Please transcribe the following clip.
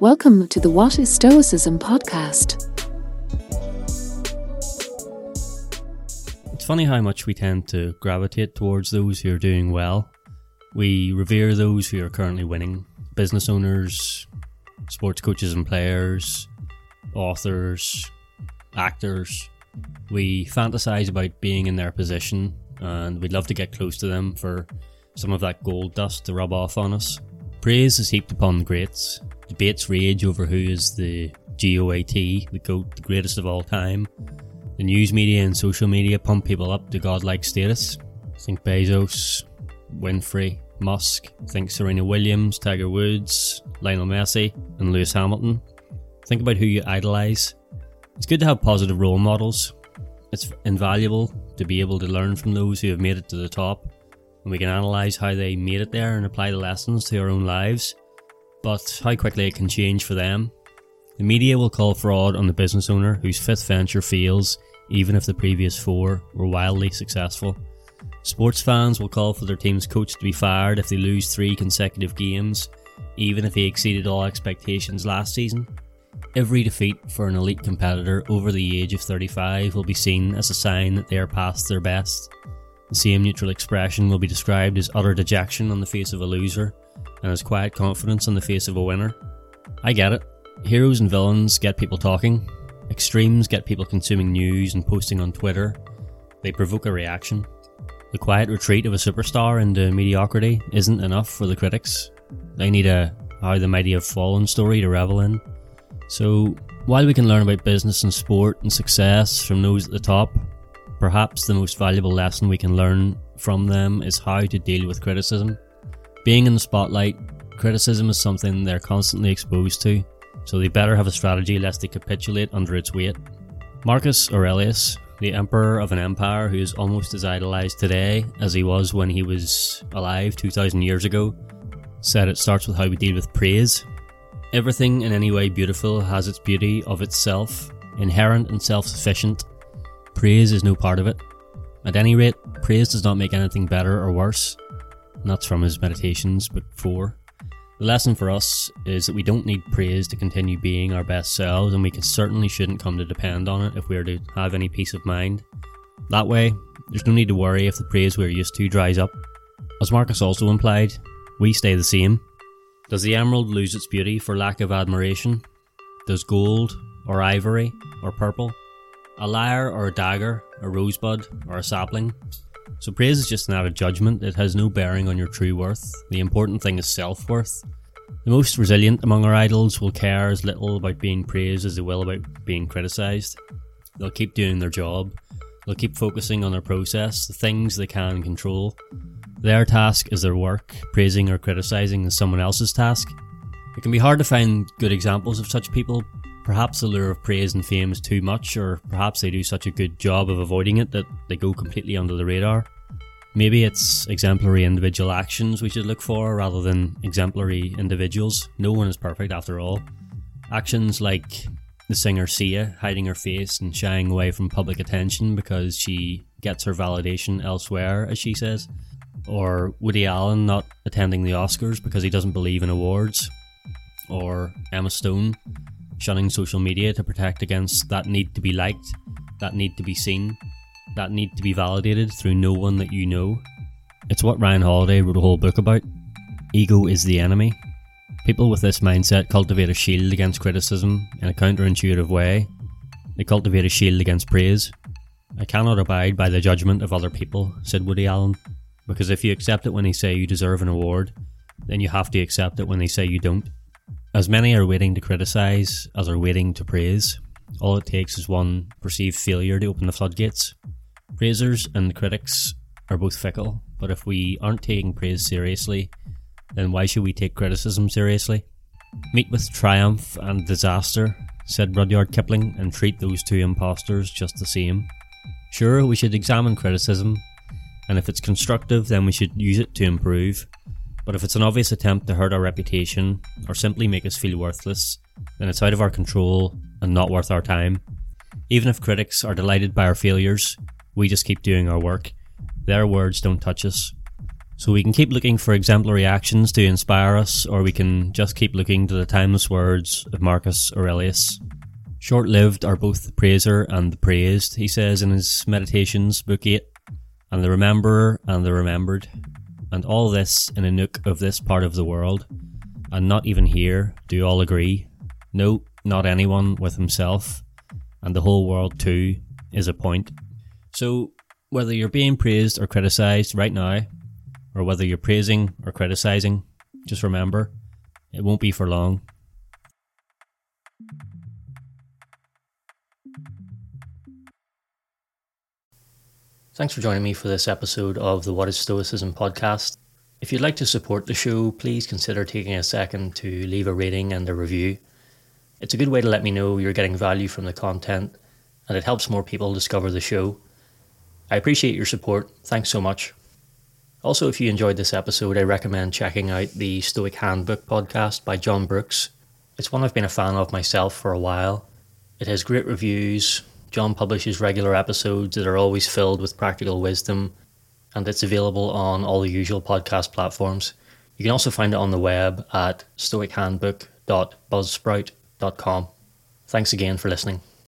Welcome to the What is Stoicism podcast. It's funny how much we tend to gravitate towards those who are doing well. We revere those who are currently winning business owners, sports coaches and players, authors, actors. We fantasize about being in their position and we'd love to get close to them for some of that gold dust to rub off on us. Praise is heaped upon the greats. Debates rage over who is the GOAT, the GOAT, the greatest of all time. The news media and social media pump people up to godlike status. Think Bezos, Winfrey, Musk. Think Serena Williams, Tiger Woods, Lionel Messi, and Lewis Hamilton. Think about who you idolise. It's good to have positive role models. It's invaluable to be able to learn from those who have made it to the top and we can analyse how they made it there and apply the lessons to our own lives, but how quickly it can change for them. The media will call fraud on the business owner whose fifth venture fails, even if the previous four were wildly successful. Sports fans will call for their team's coach to be fired if they lose three consecutive games, even if he exceeded all expectations last season. Every defeat for an elite competitor over the age of 35 will be seen as a sign that they are past their best. The same neutral expression will be described as utter dejection on the face of a loser and as quiet confidence on the face of a winner. I get it. Heroes and villains get people talking. Extremes get people consuming news and posting on Twitter. They provoke a reaction. The quiet retreat of a superstar into mediocrity isn't enough for the critics. They need a How the Mighty Have Fallen story to revel in. So, while we can learn about business and sport and success from those at the top, Perhaps the most valuable lesson we can learn from them is how to deal with criticism. Being in the spotlight, criticism is something they're constantly exposed to, so they better have a strategy lest they capitulate under its weight. Marcus Aurelius, the emperor of an empire who is almost as idolized today as he was when he was alive 2000 years ago, said it starts with how we deal with praise. Everything in any way beautiful has its beauty of itself, inherent and self sufficient, Praise is no part of it. At any rate, praise does not make anything better or worse. And that's from his Meditations, Book 4. The lesson for us is that we don't need praise to continue being our best selves, and we certainly shouldn't come to depend on it if we are to have any peace of mind. That way, there's no need to worry if the praise we're used to dries up. As Marcus also implied, we stay the same. Does the emerald lose its beauty for lack of admiration? Does gold, or ivory, or purple a lyre or a dagger, a rosebud or a sapling. So praise is just an added judgment, it has no bearing on your true worth. The important thing is self worth. The most resilient among our idols will care as little about being praised as they will about being criticised. They'll keep doing their job, they'll keep focusing on their process, the things they can control. Their task is their work, praising or criticising is someone else's task. It can be hard to find good examples of such people, Perhaps the lure of praise and fame is too much, or perhaps they do such a good job of avoiding it that they go completely under the radar. Maybe it's exemplary individual actions we should look for rather than exemplary individuals. No one is perfect after all. Actions like the singer Sia hiding her face and shying away from public attention because she gets her validation elsewhere, as she says. Or Woody Allen not attending the Oscars because he doesn't believe in awards. Or Emma Stone shunning social media to protect against that need to be liked, that need to be seen, that need to be validated through no one that you know. It's what Ryan Holiday wrote a whole book about. Ego is the enemy. People with this mindset cultivate a shield against criticism in a counterintuitive way. They cultivate a shield against praise. I cannot abide by the judgment of other people, said Woody Allen, because if you accept it when they say you deserve an award, then you have to accept it when they say you don't. As many are waiting to criticise as are waiting to praise, all it takes is one perceived failure to open the floodgates. Praisers and critics are both fickle, but if we aren't taking praise seriously, then why should we take criticism seriously? Meet with triumph and disaster, said Rudyard Kipling, and treat those two impostors just the same. Sure, we should examine criticism, and if it's constructive, then we should use it to improve. But if it's an obvious attempt to hurt our reputation or simply make us feel worthless, then it's out of our control and not worth our time. Even if critics are delighted by our failures, we just keep doing our work. Their words don't touch us. So we can keep looking for exemplary actions to inspire us, or we can just keep looking to the timeless words of Marcus Aurelius. Short lived are both the praiser and the praised, he says in his Meditations, Book 8, and the rememberer and the remembered, and all this in a nook of this part of the world, and not even here do all agree. No, not anyone with himself, and the whole world too is a point. So, whether you're being praised or criticized right now, or whether you're praising or criticizing, just remember, it won't be for long. Thanks for joining me for this episode of the What is Stoicism podcast. If you'd like to support the show, please consider taking a second to leave a rating and a review. It's a good way to let me know you're getting value from the content, and it helps more people discover the show. I appreciate your support. Thanks so much. Also, if you enjoyed this episode, I recommend checking out the Stoic Handbook podcast by John Brooks. It's one I've been a fan of myself for a while. It has great reviews. John publishes regular episodes that are always filled with practical wisdom, and it's available on all the usual podcast platforms. You can also find it on the web at stoichandbook.buzzsprout.com. Thanks again for listening.